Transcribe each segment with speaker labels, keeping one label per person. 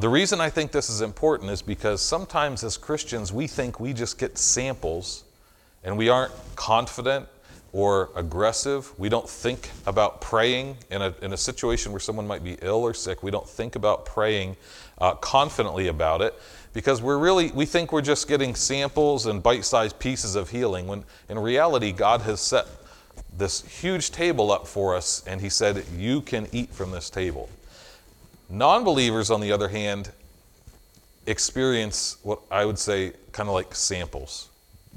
Speaker 1: The reason I think this is important is because sometimes as Christians, we think we just get samples and we aren't confident or aggressive. We don't think about praying in a, in a situation where someone might be ill or sick. We don't think about praying uh, confidently about it because we're really, we think we're just getting samples and bite sized pieces of healing when in reality, God has set this huge table up for us and He said, You can eat from this table. Non believers, on the other hand, experience what I would say kind of like samples.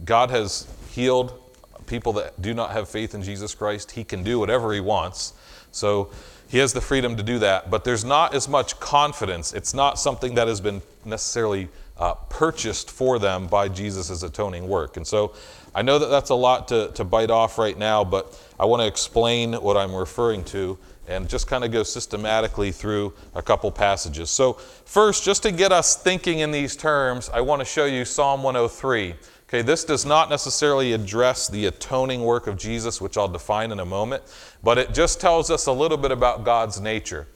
Speaker 1: God has healed people that do not have faith in Jesus Christ. He can do whatever He wants. So He has the freedom to do that. But there's not as much confidence. It's not something that has been necessarily uh, purchased for them by Jesus' atoning work. And so I know that that's a lot to, to bite off right now, but I want to explain what I'm referring to and just kind of go systematically through a couple passages. So, first, just to get us thinking in these terms, I want to show you Psalm 103. Okay, this does not necessarily address the atoning work of Jesus, which I'll define in a moment, but it just tells us a little bit about God's nature.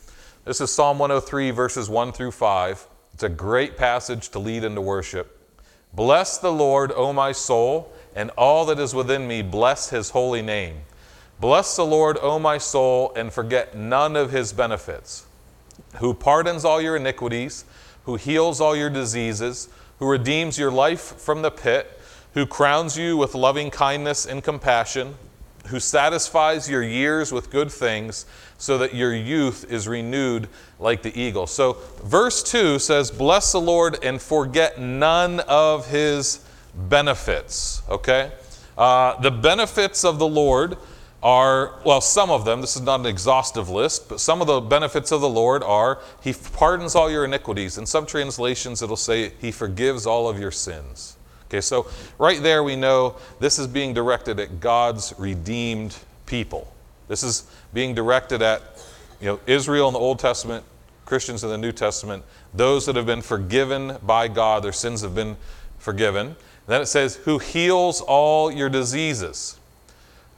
Speaker 1: This is Psalm 103, verses 1 through 5. It's a great passage to lead into worship. Bless the Lord, O my soul, and all that is within me, bless his holy name. Bless the Lord, O my soul, and forget none of his benefits, who pardons all your iniquities, who heals all your diseases, who redeems your life from the pit, who crowns you with loving kindness and compassion, who satisfies your years with good things, so that your youth is renewed like the eagle. So, verse 2 says, Bless the Lord and forget none of his benefits. Okay? Uh, the benefits of the Lord are, well, some of them, this is not an exhaustive list, but some of the benefits of the Lord are He pardons all your iniquities. In some translations, it'll say He forgives all of your sins. Okay, so right there we know this is being directed at God's redeemed people. This is being directed at you know, Israel in the Old Testament, Christians in the New Testament, those that have been forgiven by God, their sins have been forgiven. And then it says, Who heals all your diseases.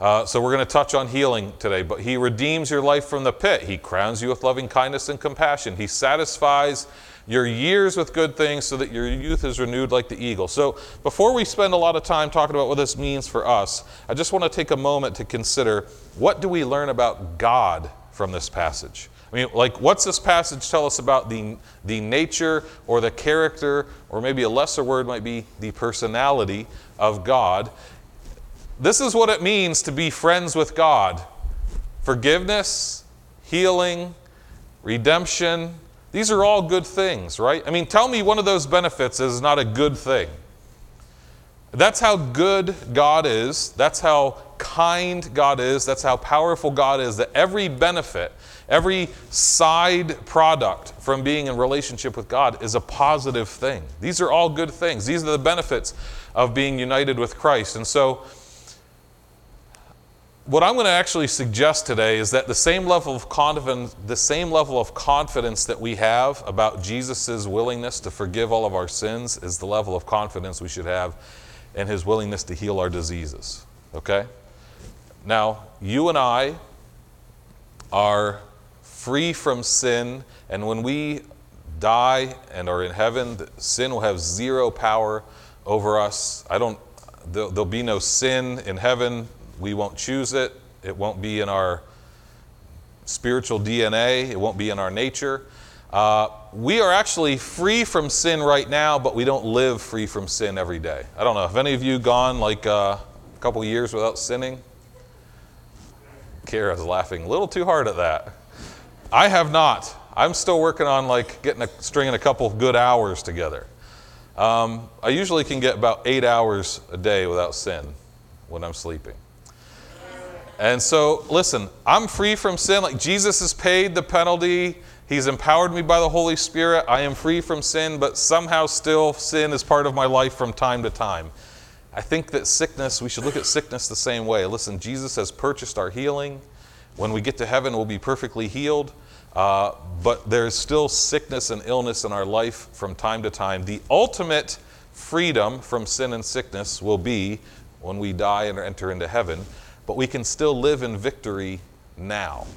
Speaker 1: Uh, so we're going to touch on healing today, but he redeems your life from the pit. He crowns you with loving kindness and compassion. He satisfies your years with good things so that your youth is renewed like the eagle. So before we spend a lot of time talking about what this means for us, I just want to take a moment to consider what do we learn about God from this passage? I mean, like, what's this passage tell us about the, the nature or the character, or maybe a lesser word might be the personality of God? This is what it means to be friends with God forgiveness, healing, redemption. These are all good things, right? I mean, tell me one of those benefits is not a good thing. That's how good God is. That's how kind God is. That's how powerful God is. That every benefit, every side product from being in relationship with God is a positive thing. These are all good things. These are the benefits of being united with Christ. And so, what I'm going to actually suggest today is that the same level of confidence, the same level of confidence that we have about Jesus' willingness to forgive all of our sins is the level of confidence we should have in his willingness to heal our diseases. Okay? Now, you and I are free from sin, and when we die and are in heaven, sin will have zero power over us. I don't there'll be no sin in heaven we won't choose it. It won't be in our spiritual DNA. It won't be in our nature. Uh, we are actually free from sin right now, but we don't live free from sin every day. I don't know. Have any of you gone like uh, a couple years without sinning? Kara's laughing a little too hard at that. I have not. I'm still working on like getting a, stringing a couple good hours together. Um, I usually can get about eight hours a day without sin when I'm sleeping. And so, listen, I'm free from sin. Like Jesus has paid the penalty. He's empowered me by the Holy Spirit. I am free from sin, but somehow still sin is part of my life from time to time. I think that sickness, we should look at sickness the same way. Listen, Jesus has purchased our healing. When we get to heaven, we'll be perfectly healed. Uh, but there's still sickness and illness in our life from time to time. The ultimate freedom from sin and sickness will be when we die and enter into heaven but we can still live in victory now.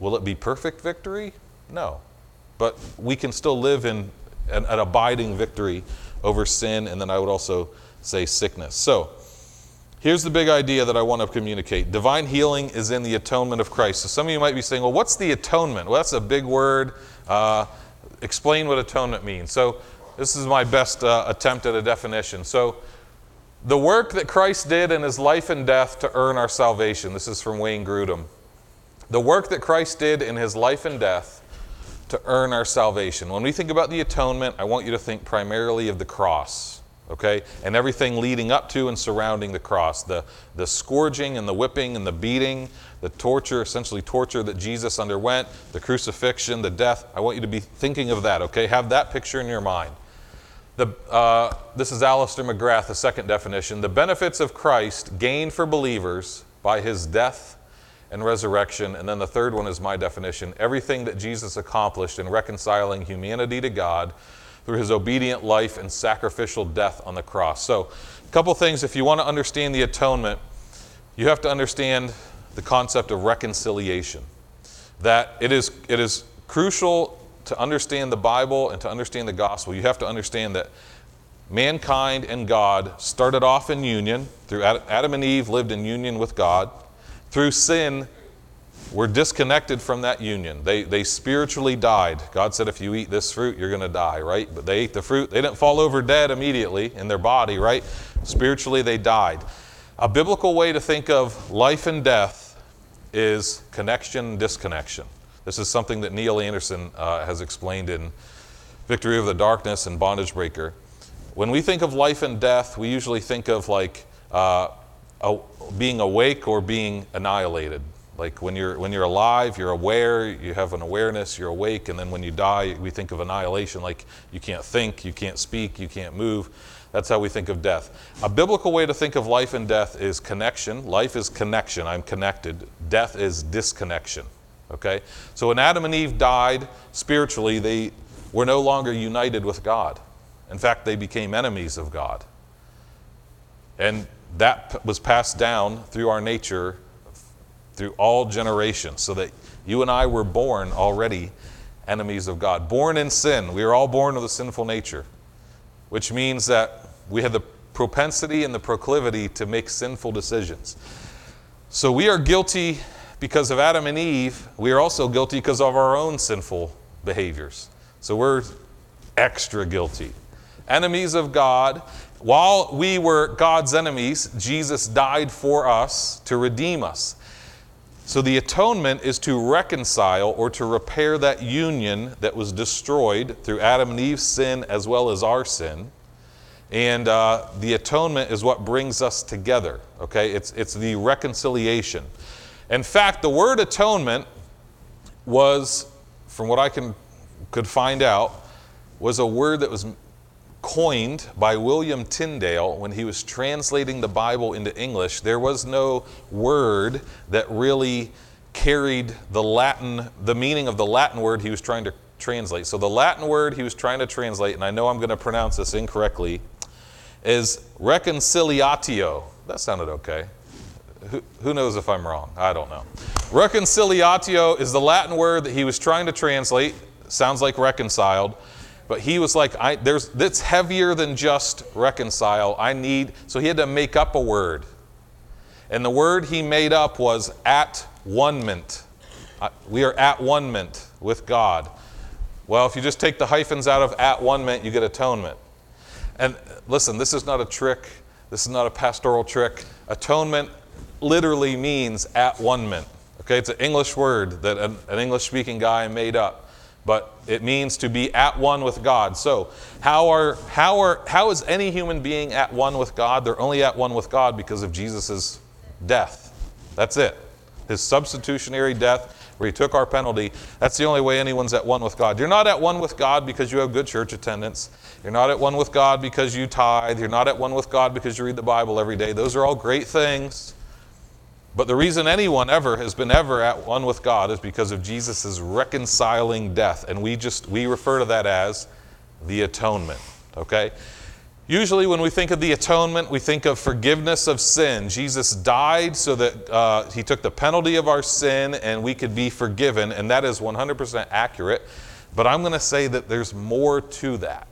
Speaker 1: Will it be perfect victory? No. but we can still live in an, an abiding victory over sin, and then I would also say sickness. So, here's the big idea that I want to communicate divine healing is in the atonement of Christ. So, some of you might be saying, well, what's the atonement? Well, that's a big word. Uh, explain what atonement means. So, this is my best uh, attempt at a definition. So, the work that Christ did in his life and death to earn our salvation. This is from Wayne Grudem. The work that Christ did in his life and death to earn our salvation. When we think about the atonement, I want you to think primarily of the cross, okay? And everything leading up to and surrounding the cross the, the scourging and the whipping and the beating, the torture, essentially torture that Jesus underwent, the crucifixion, the death. I want you to be thinking of that, okay? Have that picture in your mind. The, uh, this is Alister McGrath, the second definition. The benefits of Christ gained for believers by his death and resurrection. And then the third one is my definition everything that Jesus accomplished in reconciling humanity to God through his obedient life and sacrificial death on the cross. So, a couple things. If you want to understand the atonement, you have to understand the concept of reconciliation. That it is, it is crucial to understand the Bible and to understand the gospel, you have to understand that mankind and God started off in union. Through Adam and Eve lived in union with God. Through sin, we're disconnected from that union. They, they spiritually died. God said, if you eat this fruit, you're going to die, right? But they ate the fruit. They didn't fall over dead immediately in their body, right? Spiritually, they died. A biblical way to think of life and death is connection, disconnection. This is something that Neil Anderson uh, has explained in Victory of the Darkness and Bondage Breaker. When we think of life and death, we usually think of like uh, a, being awake or being annihilated. Like when you're, when you're alive, you're aware, you have an awareness, you're awake, and then when you die, we think of annihilation like you can't think, you can't speak, you can't move. That's how we think of death. A biblical way to think of life and death is connection. Life is connection, I'm connected. Death is disconnection. Okay? So when Adam and Eve died spiritually, they were no longer united with God. In fact, they became enemies of God. And that was passed down through our nature through all generations, so that you and I were born already enemies of God. Born in sin. We are all born with a sinful nature, which means that we have the propensity and the proclivity to make sinful decisions. So we are guilty because of Adam and Eve, we are also guilty because of our own sinful behaviors. So we're extra guilty. Enemies of God. While we were God's enemies, Jesus died for us to redeem us. So the atonement is to reconcile or to repair that union that was destroyed through Adam and Eve's sin as well as our sin. And uh, the atonement is what brings us together. Okay, it's, it's the reconciliation. In fact, the word atonement was, from what I can, could find out, was a word that was coined by William Tyndale when he was translating the Bible into English. There was no word that really carried the Latin, the meaning of the Latin word he was trying to translate. So the Latin word he was trying to translate, and I know I'm going to pronounce this incorrectly, is reconciliatio. That sounded okay who, knows if I'm wrong? I don't know. Reconciliatio is the Latin word that he was trying to translate. Sounds like reconciled. But he was like, I, there's, that's heavier than just reconcile. I need, so he had to make up a word. And the word he made up was at one ment. Uh, we are at one ment with God. Well, if you just take the hyphens out of at one ment, you get atonement. And listen, this is not a trick. This is not a pastoral trick. Atonement literally means at one ment. Okay, it's an English word that an, an English speaking guy made up, but it means to be at one with God. So, how, are, how, are, how is any human being at one with God? They're only at one with God because of Jesus' death. That's it. His substitutionary death, where he took our penalty, that's the only way anyone's at one with God. You're not at one with God because you have good church attendance. You're not at one with God because you tithe. You're not at one with God because you read the Bible every day. Those are all great things. But the reason anyone ever has been ever at one with God is because of Jesus' reconciling death. And we just we refer to that as the atonement. Okay? Usually, when we think of the atonement, we think of forgiveness of sin. Jesus died so that uh, he took the penalty of our sin and we could be forgiven, and that is 100% accurate. But I'm going to say that there's more to that.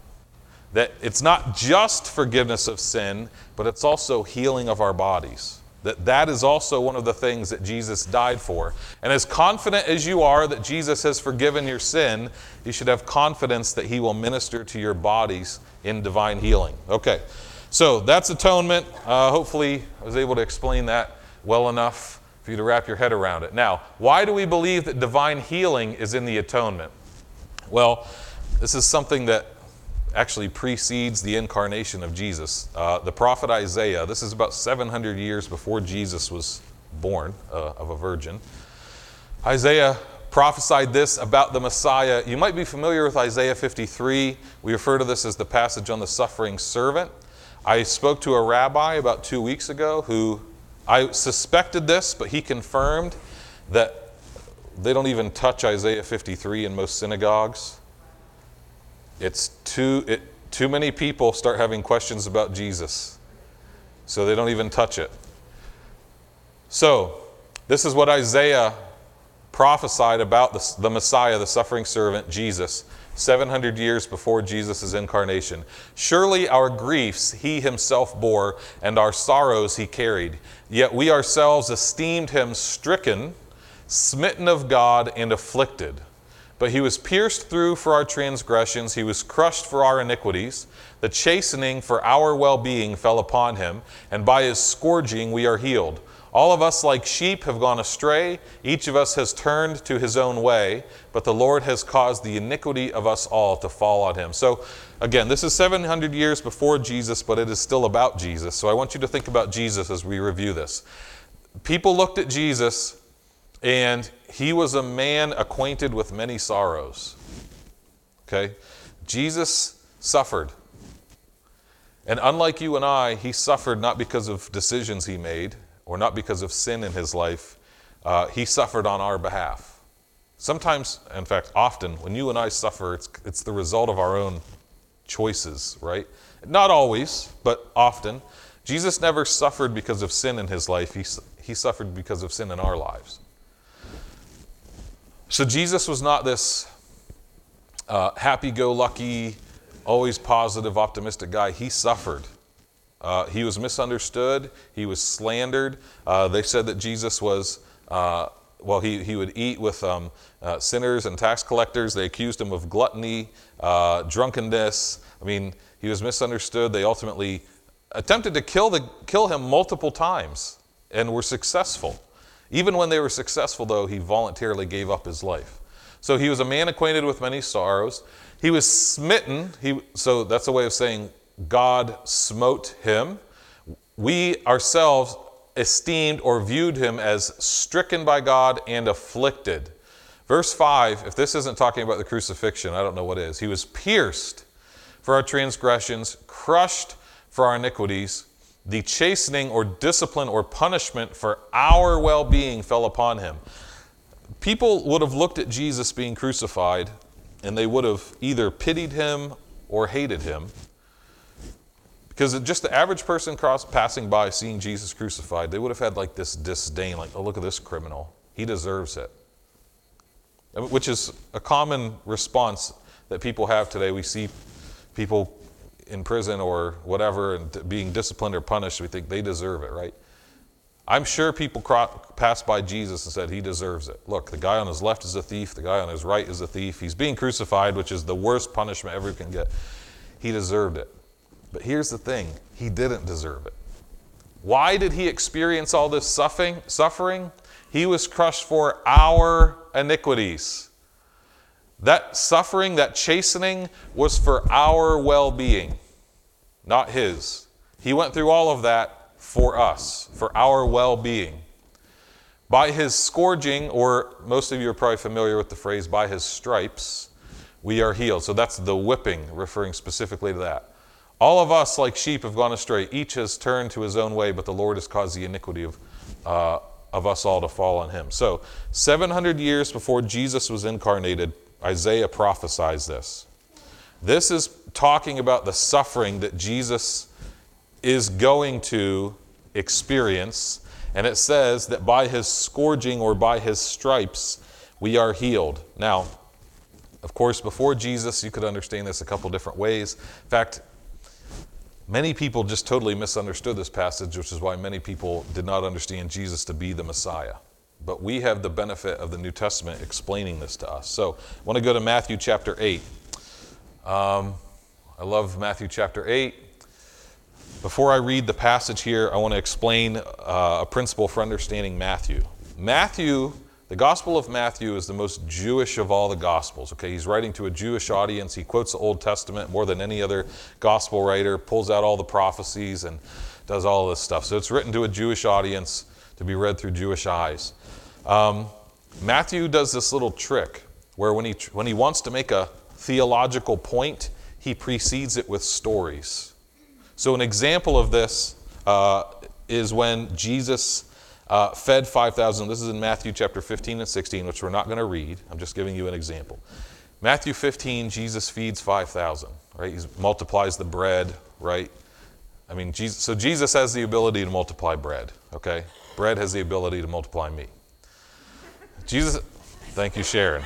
Speaker 1: That it's not just forgiveness of sin, but it's also healing of our bodies. That that is also one of the things that Jesus died for. And as confident as you are that Jesus has forgiven your sin, you should have confidence that he will minister to your bodies in divine healing. Okay. So that's atonement. Uh, hopefully, I was able to explain that well enough for you to wrap your head around it. Now, why do we believe that divine healing is in the atonement? Well, this is something that actually precedes the incarnation of Jesus. Uh, the prophet Isaiah, this is about 700 years before Jesus was born uh, of a virgin. Isaiah prophesied this about the Messiah. You might be familiar with Isaiah 53. We refer to this as the passage on the suffering servant. I spoke to a rabbi about two weeks ago who I suspected this, but he confirmed that they don't even touch Isaiah 53 in most synagogues. It's too, it, too many people start having questions about Jesus, so they don't even touch it. So, this is what Isaiah prophesied about the, the Messiah, the suffering servant, Jesus, 700 years before Jesus' incarnation. Surely our griefs he himself bore, and our sorrows he carried. Yet we ourselves esteemed him stricken, smitten of God, and afflicted. But he was pierced through for our transgressions, he was crushed for our iniquities. The chastening for our well being fell upon him, and by his scourging we are healed. All of us, like sheep, have gone astray. Each of us has turned to his own way, but the Lord has caused the iniquity of us all to fall on him. So, again, this is 700 years before Jesus, but it is still about Jesus. So, I want you to think about Jesus as we review this. People looked at Jesus and he was a man acquainted with many sorrows. Okay? Jesus suffered. And unlike you and I, he suffered not because of decisions he made or not because of sin in his life. Uh, he suffered on our behalf. Sometimes, in fact, often, when you and I suffer, it's, it's the result of our own choices, right? Not always, but often. Jesus never suffered because of sin in his life, he, he suffered because of sin in our lives. So Jesus was not this uh, happy go lucky, always positive, optimistic guy. He suffered. Uh, he was misunderstood. He was slandered. Uh, they said that Jesus was, uh, well, he, he would eat with um, uh, sinners and tax collectors. They accused him of gluttony, uh, drunkenness. I mean, he was misunderstood. They ultimately attempted to kill, the, kill him multiple times and were successful. Even when they were successful, though, he voluntarily gave up his life. So he was a man acquainted with many sorrows. He was smitten. He, so that's a way of saying God smote him. We ourselves esteemed or viewed him as stricken by God and afflicted. Verse 5, if this isn't talking about the crucifixion, I don't know what is. He was pierced for our transgressions, crushed for our iniquities the chastening or discipline or punishment for our well being fell upon him. People would have looked at Jesus being crucified and they would have either pitied him or hated him. Because just the average person cross, passing by seeing Jesus crucified, they would have had like this disdain, like, oh, look at this criminal. He deserves it. Which is a common response that people have today. We see people in prison or whatever and being disciplined or punished, we think they deserve it, right? I'm sure people passed by Jesus and said, He deserves it. Look, the guy on his left is a thief, the guy on his right is a thief. He's being crucified, which is the worst punishment ever you can get. He deserved it. But here's the thing He didn't deserve it. Why did He experience all this suffering? He was crushed for our iniquities. That suffering, that chastening was for our well being, not his. He went through all of that for us, for our well being. By his scourging, or most of you are probably familiar with the phrase, by his stripes, we are healed. So that's the whipping, referring specifically to that. All of us, like sheep, have gone astray. Each has turned to his own way, but the Lord has caused the iniquity of, uh, of us all to fall on him. So, 700 years before Jesus was incarnated, Isaiah prophesies this. This is talking about the suffering that Jesus is going to experience. And it says that by his scourging or by his stripes, we are healed. Now, Of course, before Jesus, you could understand this a couple different ways. In fact, many people just totally misunderstood this passage, which is why many people did not understand Jesus to be the Messiah. But we have the benefit of the New Testament explaining this to us. So I want to go to Matthew chapter 8. Um, I love Matthew chapter 8. Before I read the passage here, I want to explain uh, a principle for understanding Matthew. Matthew the Gospel of Matthew is the most Jewish of all the Gospels. Okay, he's writing to a Jewish audience. He quotes the Old Testament more than any other Gospel writer, pulls out all the prophecies, and does all this stuff. So it's written to a Jewish audience to be read through Jewish eyes. Um, Matthew does this little trick where when he, when he wants to make a theological point, he precedes it with stories. So, an example of this uh, is when Jesus uh, fed 5,000. This is in Matthew chapter 15 and 16, which we're not going to read. I'm just giving you an example. Matthew 15, Jesus feeds 5,000, right? He multiplies the bread, right? I mean, Jesus, so Jesus has the ability to multiply bread, okay? Bread has the ability to multiply me. Jesus, thank you, Sharon.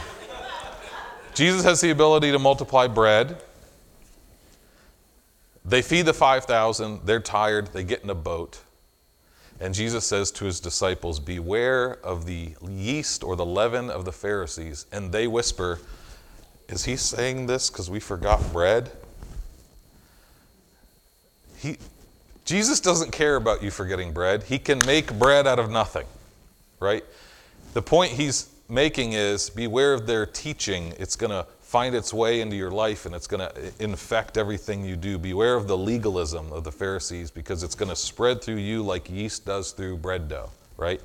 Speaker 1: Jesus has the ability to multiply bread. They feed the 5,000. They're tired. They get in a boat. And Jesus says to his disciples, Beware of the yeast or the leaven of the Pharisees. And they whisper, Is he saying this because we forgot bread? He, Jesus doesn't care about you forgetting bread. He can make bread out of nothing, right? The point he's making is beware of their teaching. It's going to find its way into your life and it's going to infect everything you do. Beware of the legalism of the Pharisees because it's going to spread through you like yeast does through bread dough, right?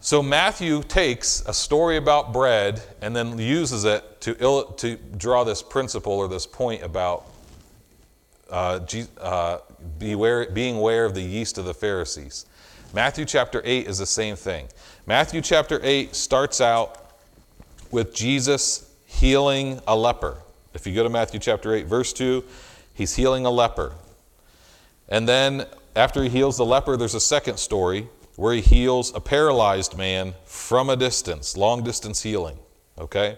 Speaker 1: So Matthew takes a story about bread and then uses it to, Ill, to draw this principle or this point about uh, uh, beware, being aware of the yeast of the Pharisees. Matthew chapter 8 is the same thing. Matthew chapter 8 starts out with Jesus healing a leper. If you go to Matthew chapter 8, verse 2, he's healing a leper. And then after he heals the leper, there's a second story where he heals a paralyzed man from a distance, long distance healing. Okay?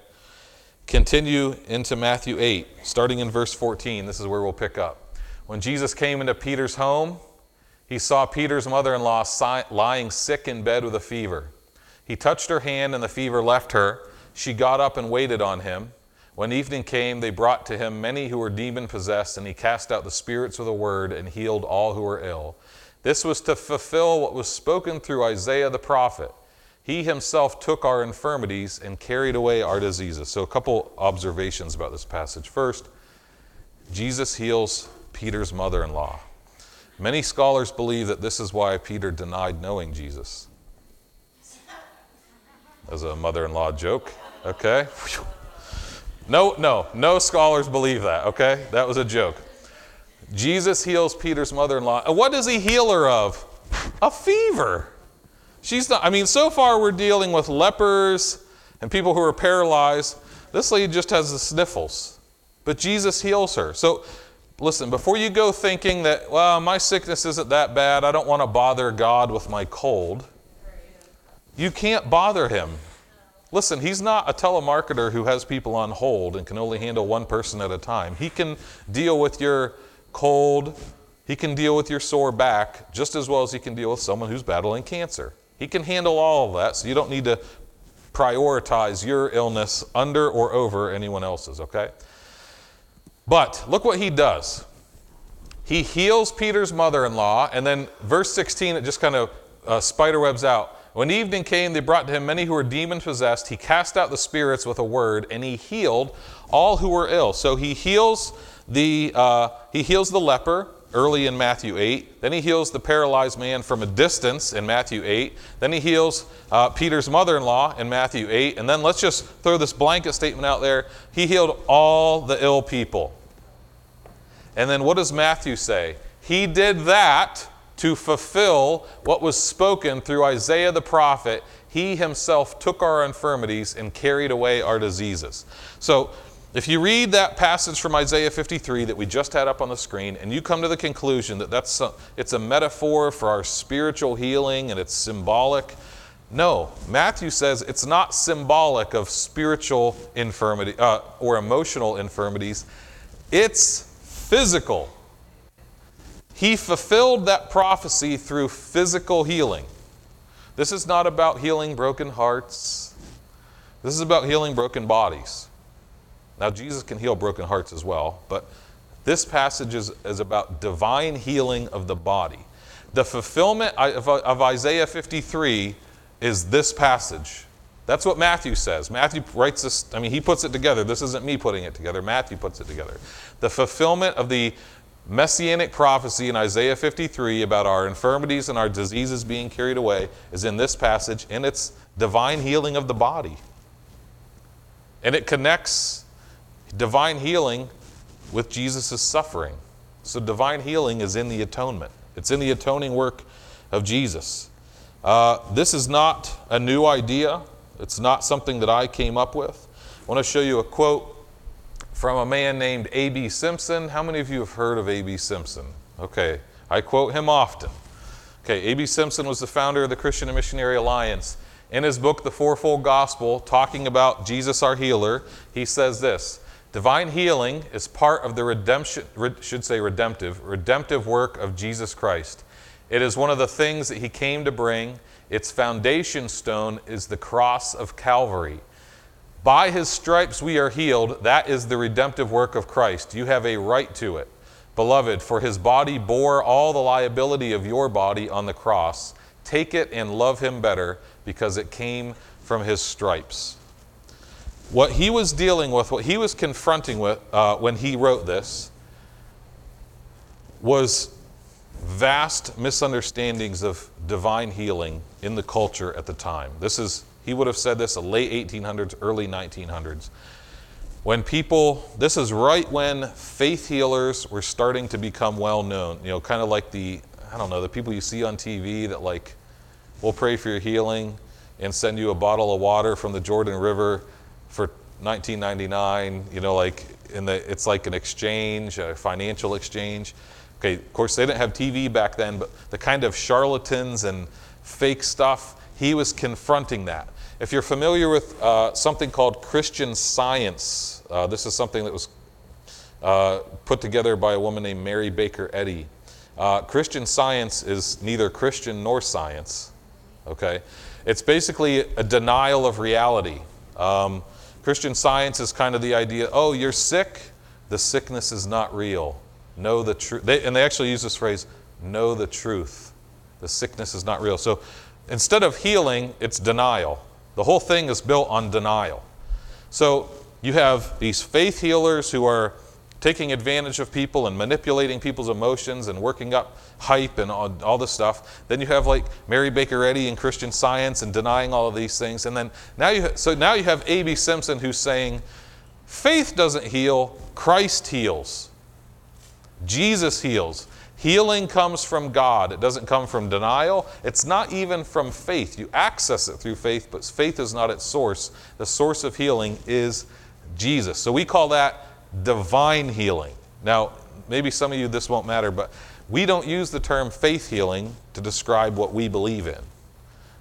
Speaker 1: Continue into Matthew 8, starting in verse 14. This is where we'll pick up. When Jesus came into Peter's home, he saw Peter's mother in law lying sick in bed with a fever. He touched her hand, and the fever left her. She got up and waited on him. When evening came, they brought to him many who were demon possessed, and he cast out the spirits with a word and healed all who were ill. This was to fulfill what was spoken through Isaiah the prophet. He himself took our infirmities and carried away our diseases. So, a couple observations about this passage. First, Jesus heals Peter's mother in law. Many scholars believe that this is why Peter denied knowing Jesus. As a mother in law joke. Okay? No, no, no scholars believe that, okay? That was a joke. Jesus heals Peter's mother in law. And what does he heal her of? A fever. She's not, I mean, so far we're dealing with lepers and people who are paralyzed. This lady just has the sniffles. But Jesus heals her. So listen, before you go thinking that, well, my sickness isn't that bad, I don't want to bother God with my cold, you can't bother him. Listen, he's not a telemarketer who has people on hold and can only handle one person at a time. He can deal with your cold, he can deal with your sore back just as well as he can deal with someone who's battling cancer. He can handle all of that, so you don't need to prioritize your illness under or over anyone else's, okay? But look what he does. He heals Peter's mother in law, and then verse 16, it just kind of uh, spiderwebs out. When evening came, they brought to him many who were demon possessed. He cast out the spirits with a word, and he healed all who were ill. So he heals the uh, he heals the leper early in Matthew 8. Then he heals the paralyzed man from a distance in Matthew 8. Then he heals uh, Peter's mother-in-law in Matthew 8. And then let's just throw this blanket statement out there. He healed all the ill people. And then what does Matthew say? He did that to fulfill what was spoken through Isaiah the prophet. He himself took our infirmities and carried away our diseases. So, if you read that passage from Isaiah 53 that we just had up on the screen, and you come to the conclusion that that's a, it's a metaphor for our spiritual healing and it's symbolic, No, Matthew says it's not symbolic of spiritual infirmity uh, or emotional infirmities, it's physical. He fulfilled that prophecy through physical healing. This is not about healing broken hearts. This is about healing broken bodies. Now, Jesus can heal broken hearts as well, but this passage is, is about divine healing of the body. The fulfillment of, of Isaiah 53 is this passage. That's what Matthew says. Matthew writes this, I mean, he puts it together. This isn't me putting it together. Matthew puts it together. The fulfillment of the messianic prophecy in Isaiah 53 about our infirmities and our diseases being carried away is in this passage, in it's divine healing of the body. And it connects divine healing with Jesus' suffering. So divine healing is in the atonement, it's in the atoning work of Jesus. Uh, this is not a new idea, it's not something that I came up with. I want to show you a quote from a man named A.B. Simpson. How many of you have heard of A.B. Simpson? Okay, I quote him often. Okay, A.B. Simpson was the founder of the Christian and Missionary Alliance. In his book, The Fourfold Gospel, talking about Jesus our healer, he says this Divine healing is part of the redemption, should say redemptive, redemptive work of Jesus Christ. It is one of the things that he came to bring. Its foundation stone is the cross of Calvary. By his stripes we are healed. That is the redemptive work of Christ. You have a right to it. Beloved, for his body bore all the liability of your body on the cross. Take it and love him better because it came from his stripes. What he was dealing with, what he was confronting with uh, when he wrote this, was vast misunderstandings of divine healing in the culture at the time. This is, he would have said this late 1800s, early 1900s. When people, this is right when faith healers were starting to become well known. You know, kind of like the, I don't know, the people you see on TV that like, we'll pray for your healing and send you a bottle of water from the Jordan River for 1999. You know, like in the, it's like an exchange, a financial exchange. Okay, of course, they didn't have TV back then, but the kind of charlatans and fake stuff, he was confronting that. If you're familiar with uh, something called Christian Science, uh, this is something that was uh, put together by a woman named Mary Baker Eddy. Uh, Christian Science is neither Christian nor science, okay? It's basically a denial of reality. Um, Christian Science is kind of the idea oh, you're sick, the sickness is not real. Know the truth. And they actually use this phrase know the truth. The sickness is not real. So instead of healing, it's denial. The whole thing is built on denial. So you have these faith healers who are taking advantage of people and manipulating people's emotions and working up hype and all, all this stuff. Then you have like Mary Baker Eddy and Christian Science and denying all of these things. And then now you so now you have A.B. Simpson who's saying faith doesn't heal, Christ heals. Jesus heals. Healing comes from God. It doesn't come from denial. It's not even from faith. You access it through faith, but faith is not its source. The source of healing is Jesus. So we call that divine healing. Now, maybe some of you this won't matter, but we don't use the term faith healing to describe what we believe in.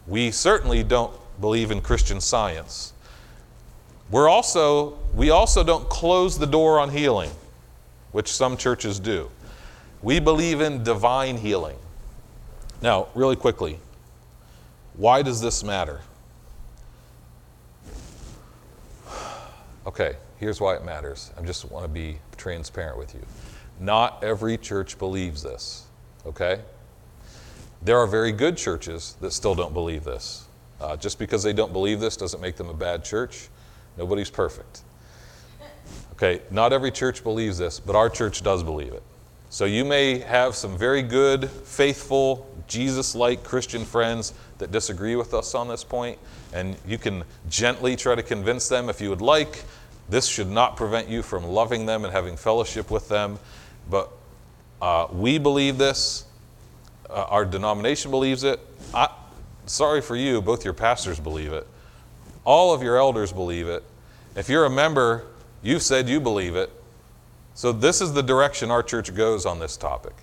Speaker 1: We certainly don't believe in Christian science. We're also, we also don't close the door on healing which some churches do. We believe in divine healing. Now, really quickly, why does this matter? Okay, here's why it matters. I just want to be transparent with you. Not every church believes this, okay? There are very good churches that still don't believe this. Uh, just because they don't believe this doesn't make them a bad church. Nobody's perfect. Okay, not every church believes this, but our church does believe it. So you may have some very good, faithful, Jesus like Christian friends that disagree with us on this point, and you can gently try to convince them if you would like. This should not prevent you from loving them and having fellowship with them. But uh, we believe this, uh, our denomination believes it. I, sorry for you, both your pastors believe it, all of your elders believe it. If you're a member, You've said you believe it. So, this is the direction our church goes on this topic.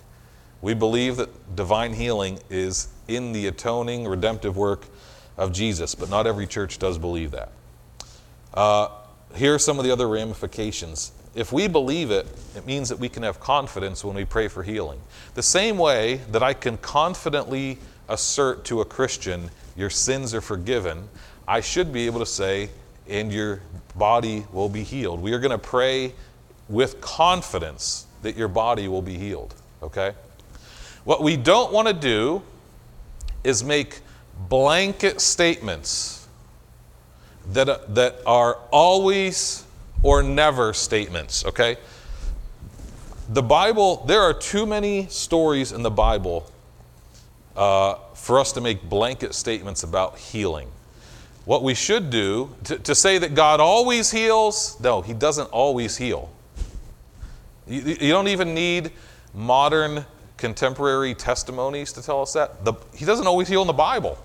Speaker 1: We believe that divine healing is in the atoning, redemptive work of Jesus, but not every church does believe that. Uh, here are some of the other ramifications. If we believe it, it means that we can have confidence when we pray for healing. The same way that I can confidently assert to a Christian, your sins are forgiven, I should be able to say, and your body will be healed. We are going to pray with confidence that your body will be healed, okay? What we don't want to do is make blanket statements that, uh, that are always or never statements, okay? The Bible, there are too many stories in the Bible uh, for us to make blanket statements about healing. What we should do, to, to say that God always heals, no, He doesn't always heal. You, you don't even need modern contemporary testimonies to tell us that. The, he doesn't always heal in the Bible.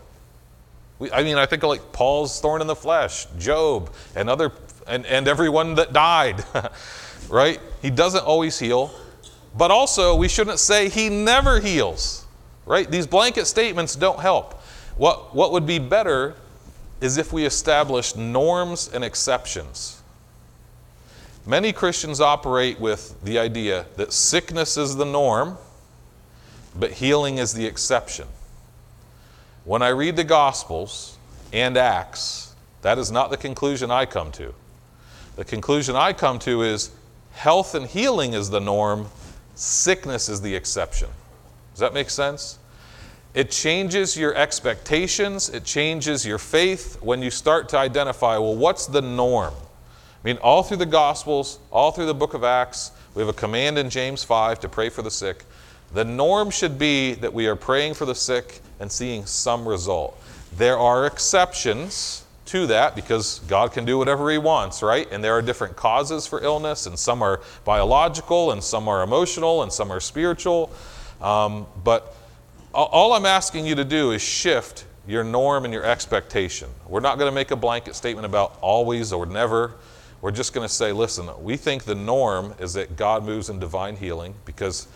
Speaker 1: We, I mean, I think like Paul's thorn in the flesh, Job, and other, and, and everyone that died, right? He doesn't always heal. But also, we shouldn't say he never heals, right? These blanket statements don't help. What, what would be better is if we established norms and exceptions. Many Christians operate with the idea that sickness is the norm but healing is the exception. When I read the Gospels and Acts, that is not the conclusion I come to. The conclusion I come to is health and healing is the norm, sickness is the exception. Does that make sense? It changes your expectations, it changes your faith when you start to identify well, what's the norm? I mean, all through the Gospels, all through the book of Acts, we have a command in James 5 to pray for the sick. The norm should be that we are praying for the sick and seeing some result. There are exceptions to that because God can do whatever He wants, right? And there are different causes for illness, and some are biological, and some are emotional, and some are spiritual. Um, but all I'm asking you to do is shift your norm and your expectation. We're not going to make a blanket statement about always or never. We're just going to say, listen, we think the norm is that God moves in divine healing because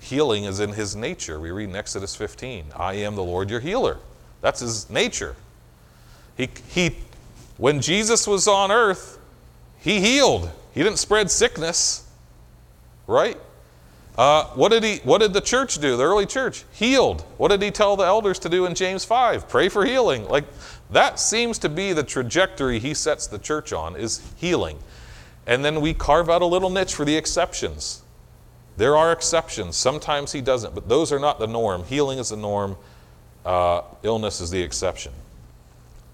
Speaker 1: healing is in his nature. We read in Exodus 15, I am the Lord your healer. That's his nature. He, he, when Jesus was on earth, he healed. He didn't spread sickness, right? Uh, what, did he, what did the church do, the early church? Healed. What did he tell the elders to do in James 5? Pray for healing. Like, that seems to be the trajectory he sets the church on, is healing. And then we carve out a little niche for the exceptions. There are exceptions. Sometimes he doesn't, but those are not the norm. Healing is the norm, uh, illness is the exception.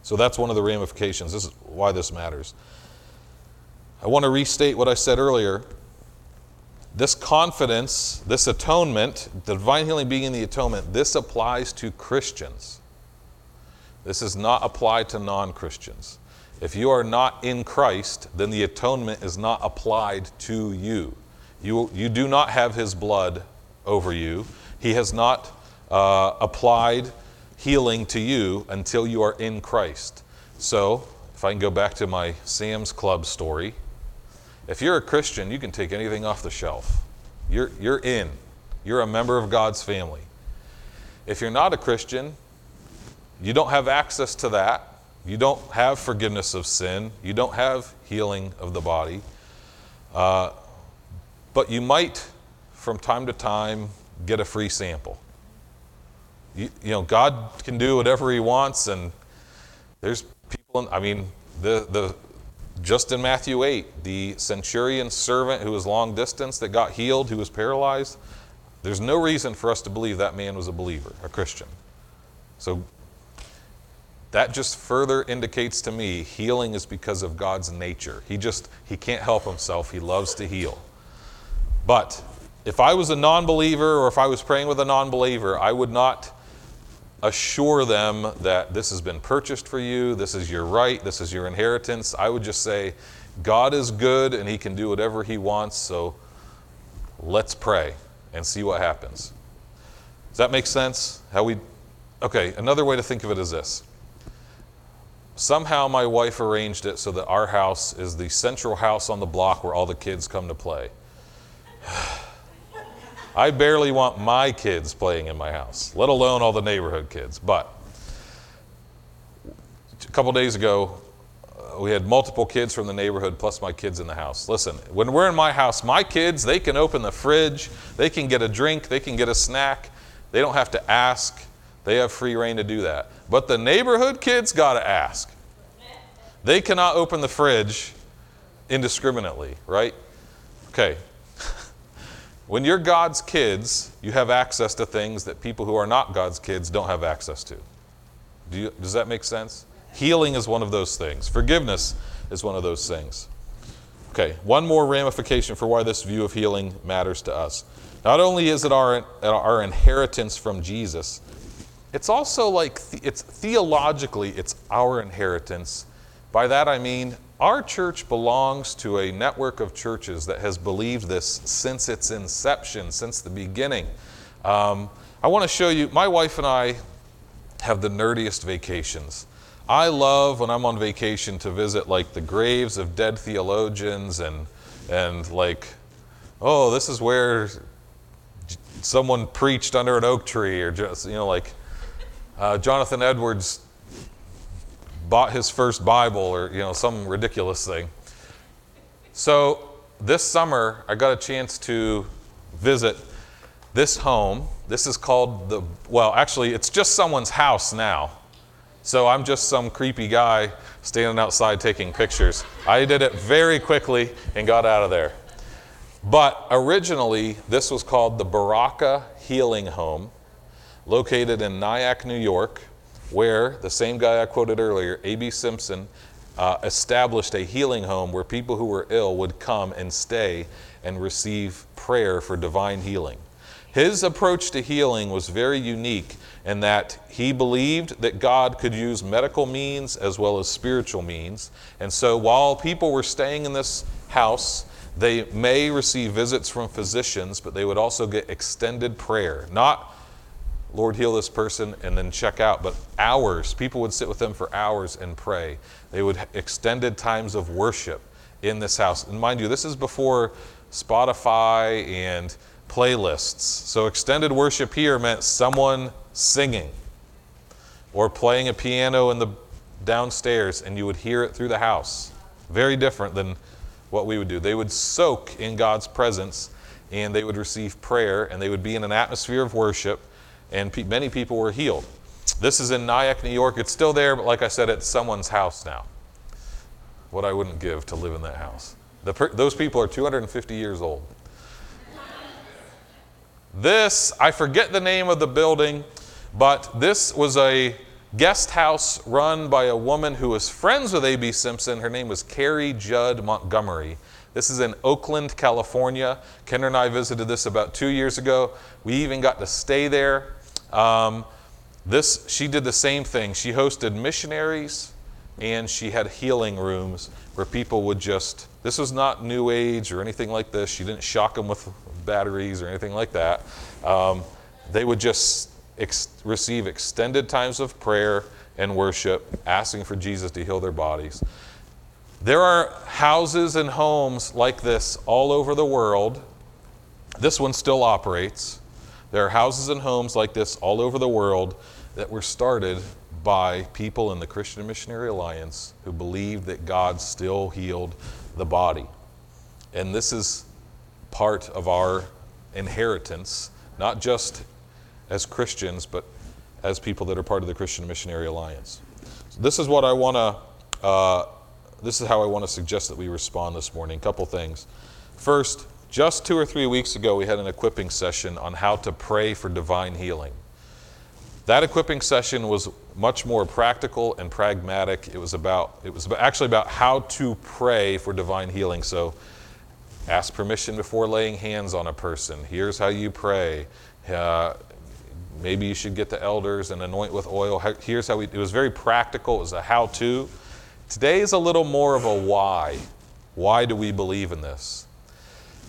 Speaker 1: So that's one of the ramifications. This is why this matters. I want to restate what I said earlier. This confidence, this atonement, the divine healing being in the atonement, this applies to Christians. This is not applied to non Christians. If you are not in Christ, then the atonement is not applied to you. You, you do not have his blood over you. He has not uh, applied healing to you until you are in Christ. So, if I can go back to my Sam's Club story, if you're a Christian, you can take anything off the shelf. You're, you're in, you're a member of God's family. If you're not a Christian, you don't have access to that. You don't have forgiveness of sin. You don't have healing of the body. Uh, but you might, from time to time, get a free sample. You, you know, God can do whatever He wants, and there's people, I mean, the, the, just in Matthew 8, the centurion servant who was long distance that got healed, who was paralyzed, there's no reason for us to believe that man was a believer, a Christian. So that just further indicates to me healing is because of God's nature. He just, he can't help himself. He loves to heal. But if I was a non believer or if I was praying with a non believer, I would not assure them that this has been purchased for you, this is your right, this is your inheritance. I would just say, God is good and He can do whatever He wants, so let's pray and see what happens. Does that make sense? How we Okay, another way to think of it is this. Somehow my wife arranged it so that our house is the central house on the block where all the kids come to play. I barely want my kids playing in my house, let alone all the neighborhood kids. But a couple days ago, uh, we had multiple kids from the neighborhood plus my kids in the house. Listen, when we're in my house, my kids, they can open the fridge, they can get a drink, they can get a snack. They don't have to ask. They have free rein to do that. But the neighborhood kids got to ask. They cannot open the fridge indiscriminately, right? Okay. when you're God's kids, you have access to things that people who are not God's kids don't have access to. Do you, does that make sense? Healing is one of those things. Forgiveness is one of those things. Okay, one more ramification for why this view of healing matters to us. Not only is it our, our inheritance from Jesus, it's also like it's theologically it's our inheritance. By that I mean our church belongs to a network of churches that has believed this since its inception, since the beginning. Um, I want to show you, my wife and I have the nerdiest vacations. I love when I'm on vacation to visit like the graves of dead theologians and, and like, oh, this is where someone preached under an oak tree or just, you know, like uh, Jonathan Edwards bought his first Bible or you know some ridiculous thing. So this summer I got a chance to visit this home. This is called the well, actually it's just someone's house now. So I'm just some creepy guy standing outside taking pictures. I did it very quickly and got out of there. But originally, this was called the Berachah Healing Home, located in Nyack, New York where the same guy I quoted earlier, A.B. Simpson, uh, established a healing home where people who were ill would come and stay and receive prayer for divine healing. His approach to healing was very unique in that he believed that God could use medical means as well as spiritual means. And so while people were staying in this house, they may receive visits from physicians, but they would also get extended prayer, not Lord, heal this person, and then check out. But hours, people would sit with them for hours and pray. They would extended times of worship in this house. And mind you, this is before Spotify and playlists. So extended worship here meant someone singing or playing a piano in the downstairs, and you would hear it through the house. Very different than what we would do. They would soak in God's presence and they would receive prayer and they would be in an atmosphere of worship and pe- many people were healed. This is in Nyack, New York. It's still there, but like I said, it's someone's house now. What I wouldn't give to live in that house. Per- those people are 250 years old. This, I forget the name of the building, but this was a guest house run by a woman who was friends with A.B. Simpson. Her name was Carrie Judd Montgomery. This is in Oakland, California. Kendra and I visited this about two years ago. We even got to stay there. Um, this, she did the same thing. She hosted missionaries and she had healing rooms where people would just, this was not new age or anything like this. She didn't shock them with batteries or anything like that. Um, they would just ex- receive extended times of prayer and worship, asking for Jesus to heal their bodies. There are houses and homes like this all over the world. This one still operates. There are houses and homes like this all over the world that were started by people in the Christian Missionary Alliance who believed that God still healed the body. And this is part of our inheritance, not just as Christians, but as people that are part of the Christian Missionary Alliance. So this is what I want to, uh, this is how I want to suggest that we respond this morning. A couple things. First, just two or three weeks ago, we had an equipping session on how to pray for divine healing. That equipping session was much more practical and pragmatic. It was about it was actually about how to pray for divine healing. So, ask permission before laying hands on a person. Here's how you pray. Uh, maybe you should get the elders and anoint with oil. Here's how we. It was very practical. It was a how-to. Today is a little more of a why. Why do we believe in this?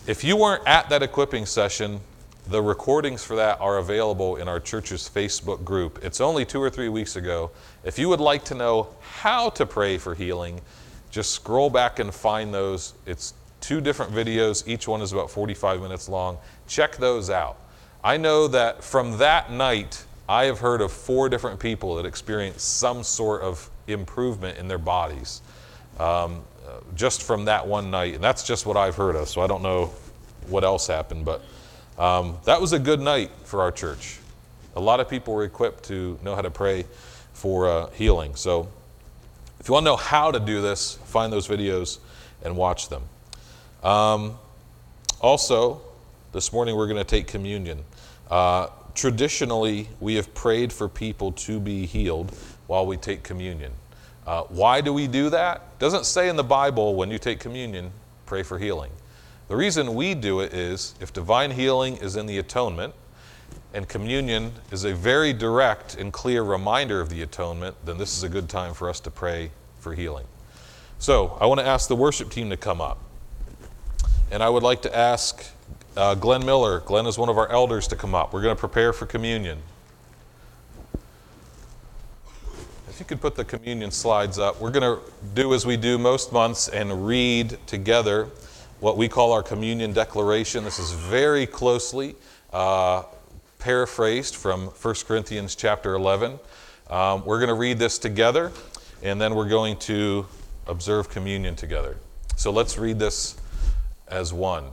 Speaker 1: If you weren't at that equipping session, the recordings for that are available in our church's Facebook group. It's only two or three weeks ago. If you would like to know how to pray for healing, just scroll back and find those. It's two different videos, each one is about 45 minutes long. Check those out. I know that from that night, I have heard of four different people that experienced some sort of improvement in their bodies um, just from that one night. And that's just what I've heard of, so I don't know what else happened, but um, that was a good night for our church. A lot of people were equipped to know how to pray for uh, healing. So if you want to know how to do this, find those videos and watch them. Um, also, this morning we're going to take communion. Uh, traditionally, we have prayed for people to be healed while we take communion. Uh, why do we do that? Doesn't say in the Bible when you take communion, pray for healing. The reason we do it is if divine healing is in the atonement, and communion is a very direct and clear reminder of the atonement, then this is a good time for us to pray for healing. So I want to ask the worship team to come up. And I would like to ask uh, Glenn Miller, Glenn is one of our elders, to come up. We're going to prepare for communion. If you could put the communion slides up, we're going to do as we do most months and read together what we call our communion declaration. This is very closely uh, paraphrased from 1 Corinthians chapter 11. Um, we're going to read this together, and then we're going to observe communion together. So let's read this as one.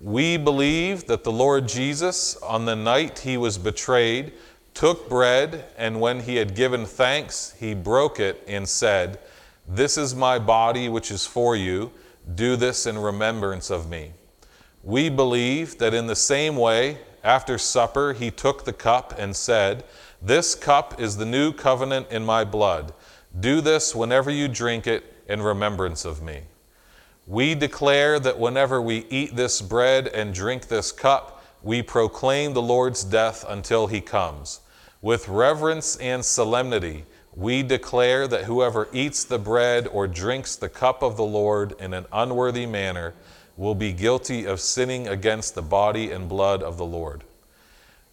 Speaker 1: We believe that the Lord Jesus, on the night he was betrayed, took bread, and when he had given thanks, he broke it and said, This is my body, which is for you. Do this in remembrance of me. We believe that in the same way, after supper, he took the cup and said, This cup is the new covenant in my blood. Do this whenever you drink it in remembrance of me. We declare that whenever we eat this bread and drink this cup, we proclaim the Lord's death until he comes. With reverence and solemnity, we declare that whoever eats the bread or drinks the cup of the Lord in an unworthy manner will be guilty of sinning against the body and blood of the Lord.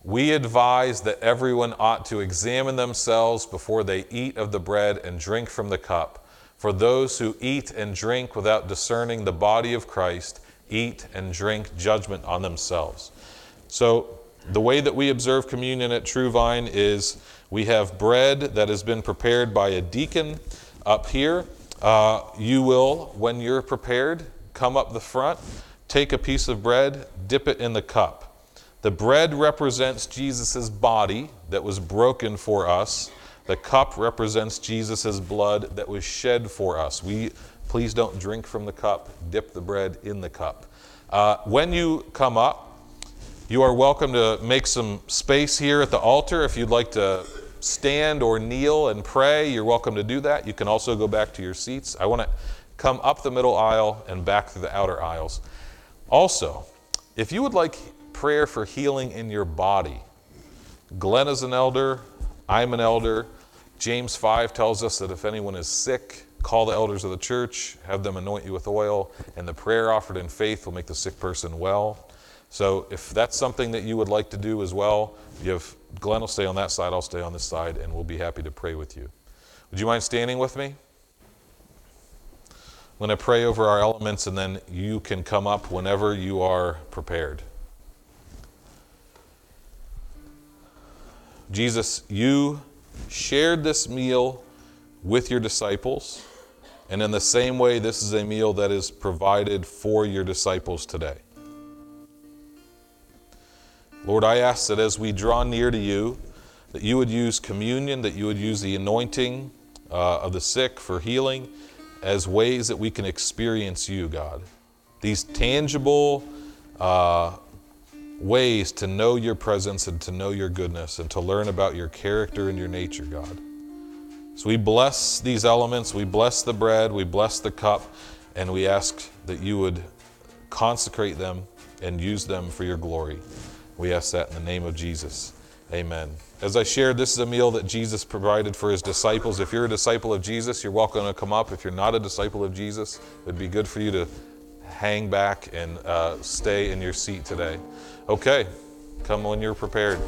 Speaker 1: We advise that everyone ought to examine themselves before they eat of the bread and drink from the cup. For those who eat and drink without discerning the body of Christ eat and drink judgment on themselves. So, the way that we observe communion at True Vine is we have bread that has been prepared by a deacon up here. Uh, you will, when you're prepared, come up the front, take a piece of bread, dip it in the cup. The bread represents Jesus' body that was broken for us the cup represents Jesus' blood that was shed for us. We please don't drink from the cup, dip the bread in the cup. Uh, when you come up, you are welcome to make some space here at the altar. If you'd like to stand or kneel and pray, you're welcome to do that. You can also go back to your seats. I want to come up the middle aisle and back through the outer aisles. Also, if you would like prayer for healing in your body, Glenn is an elder, I'm an elder. James 5 tells us that if anyone is sick, call the elders of the church, have them anoint you with oil, and the prayer offered in faith will make the sick person well. So if that's something that you would like to do as well, you have Glenn will stay on that side, I'll stay on this side, and we'll be happy to pray with you. Would you mind standing with me? I'm going to pray over our elements, and then you can come up whenever you are prepared. Jesus, you shared this meal with your disciples, and in the same way, this is a meal that is provided for your disciples today. Lord, I ask that as we draw near to you, that you would use communion, that you would use the anointing uh, of the sick for healing as ways that we can experience you, God. These tangible, uh, ways to know your presence and to know your goodness and to learn about your character and your nature, God. So we bless these elements, we bless the bread, we bless the cup, and we ask that you would consecrate them and use them for your glory. We ask that in the name of Jesus. Amen. As I shared, this is a meal that Jesus provided for his disciples. If you're a disciple of Jesus, you're welcome to come up. If you're not a disciple of Jesus, it would be good for you to hang back and uh, stay in your seat today. Okay, come when you're prepared.